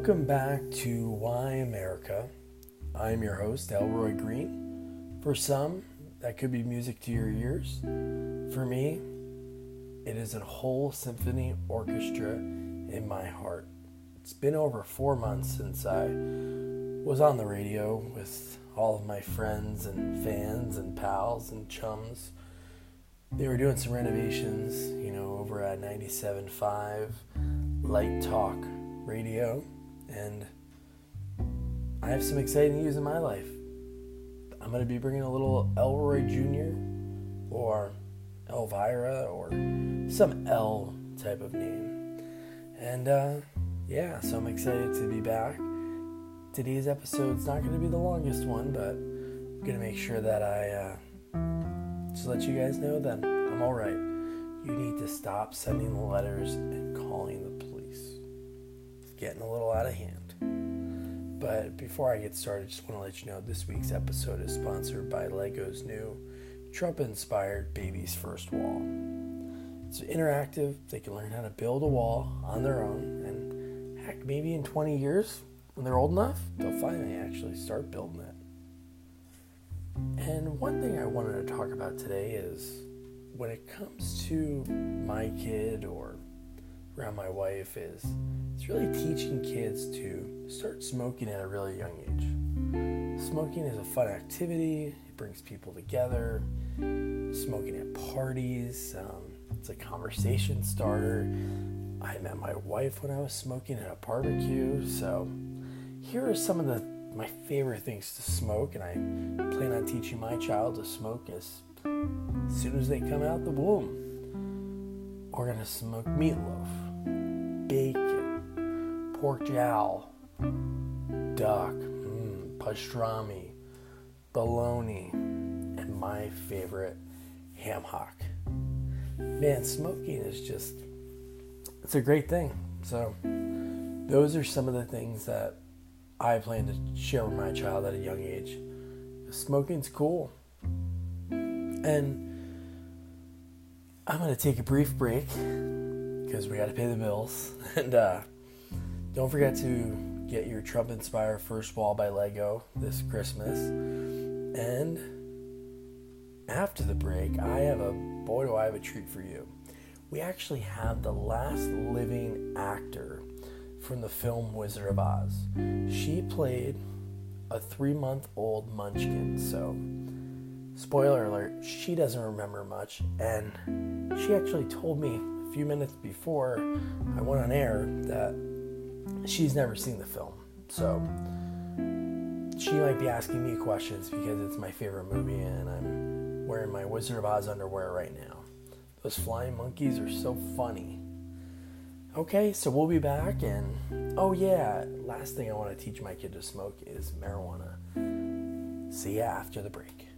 Welcome back to Why America. I'm your host, Elroy Green. For some, that could be music to your ears. For me, it is a whole symphony orchestra in my heart. It's been over four months since I was on the radio with all of my friends and fans and pals and chums. They were doing some renovations, you know, over at 97.5 Light Talk Radio, and I have some exciting news in my life. I'm going to be bringing a little Elroy Jr. or Elvira or some L type of name. And uh, yeah, so I'm excited to be back. Today's episode's not going to be the longest one, but I'm going to make sure that I uh, just let you guys know that I'm all right. You need to stop sending the letters and calling the getting a little out of hand. But before I get started, just want to let you know this week's episode is sponsored by Lego's new Trump inspired Baby's First Wall. It's interactive, they can learn how to build a wall on their own, and heck, maybe in 20 years, when they're old enough, they'll finally actually start building it. And one thing I wanted to talk about today is when it comes to my kid or around my wife is it's really teaching kids to start smoking at a really young age. Smoking is a fun activity, it brings people together. Smoking at parties, um, it's a conversation starter. I met my wife when I was smoking at a barbecue, so here are some of the my favorite things to smoke, and I plan on teaching my child to smoke as, as soon as they come out the womb. We're gonna smoke meatloaf, bacon, pork jowl, duck, mm, pastrami, bologna, and my favorite, ham hock. Man, smoking is just it's a great thing. So those are some of the things that I plan to share with my child at a young age. Smoking's cool. And I'm going to take a brief break because we got to pay the bills. And uh, don't forget to get your Trump Inspire First Wall by Lego this Christmas. And after the break, I have a boy, do I have a treat for you. We actually have the last living actor from the film Wizard of Oz. She played a three month old munchkin, so spoiler alert, she doesn't remember much. And she actually told me a few minutes before I went on air that she's never seen the film. So she might be asking me questions because it's my favorite movie and I'm wearing my Wizard of Oz underwear right now. Those flying monkeys are so funny. Okay, so we'll be back, and oh, yeah, last thing I want to teach my kid to smoke is marijuana. See ya after the break.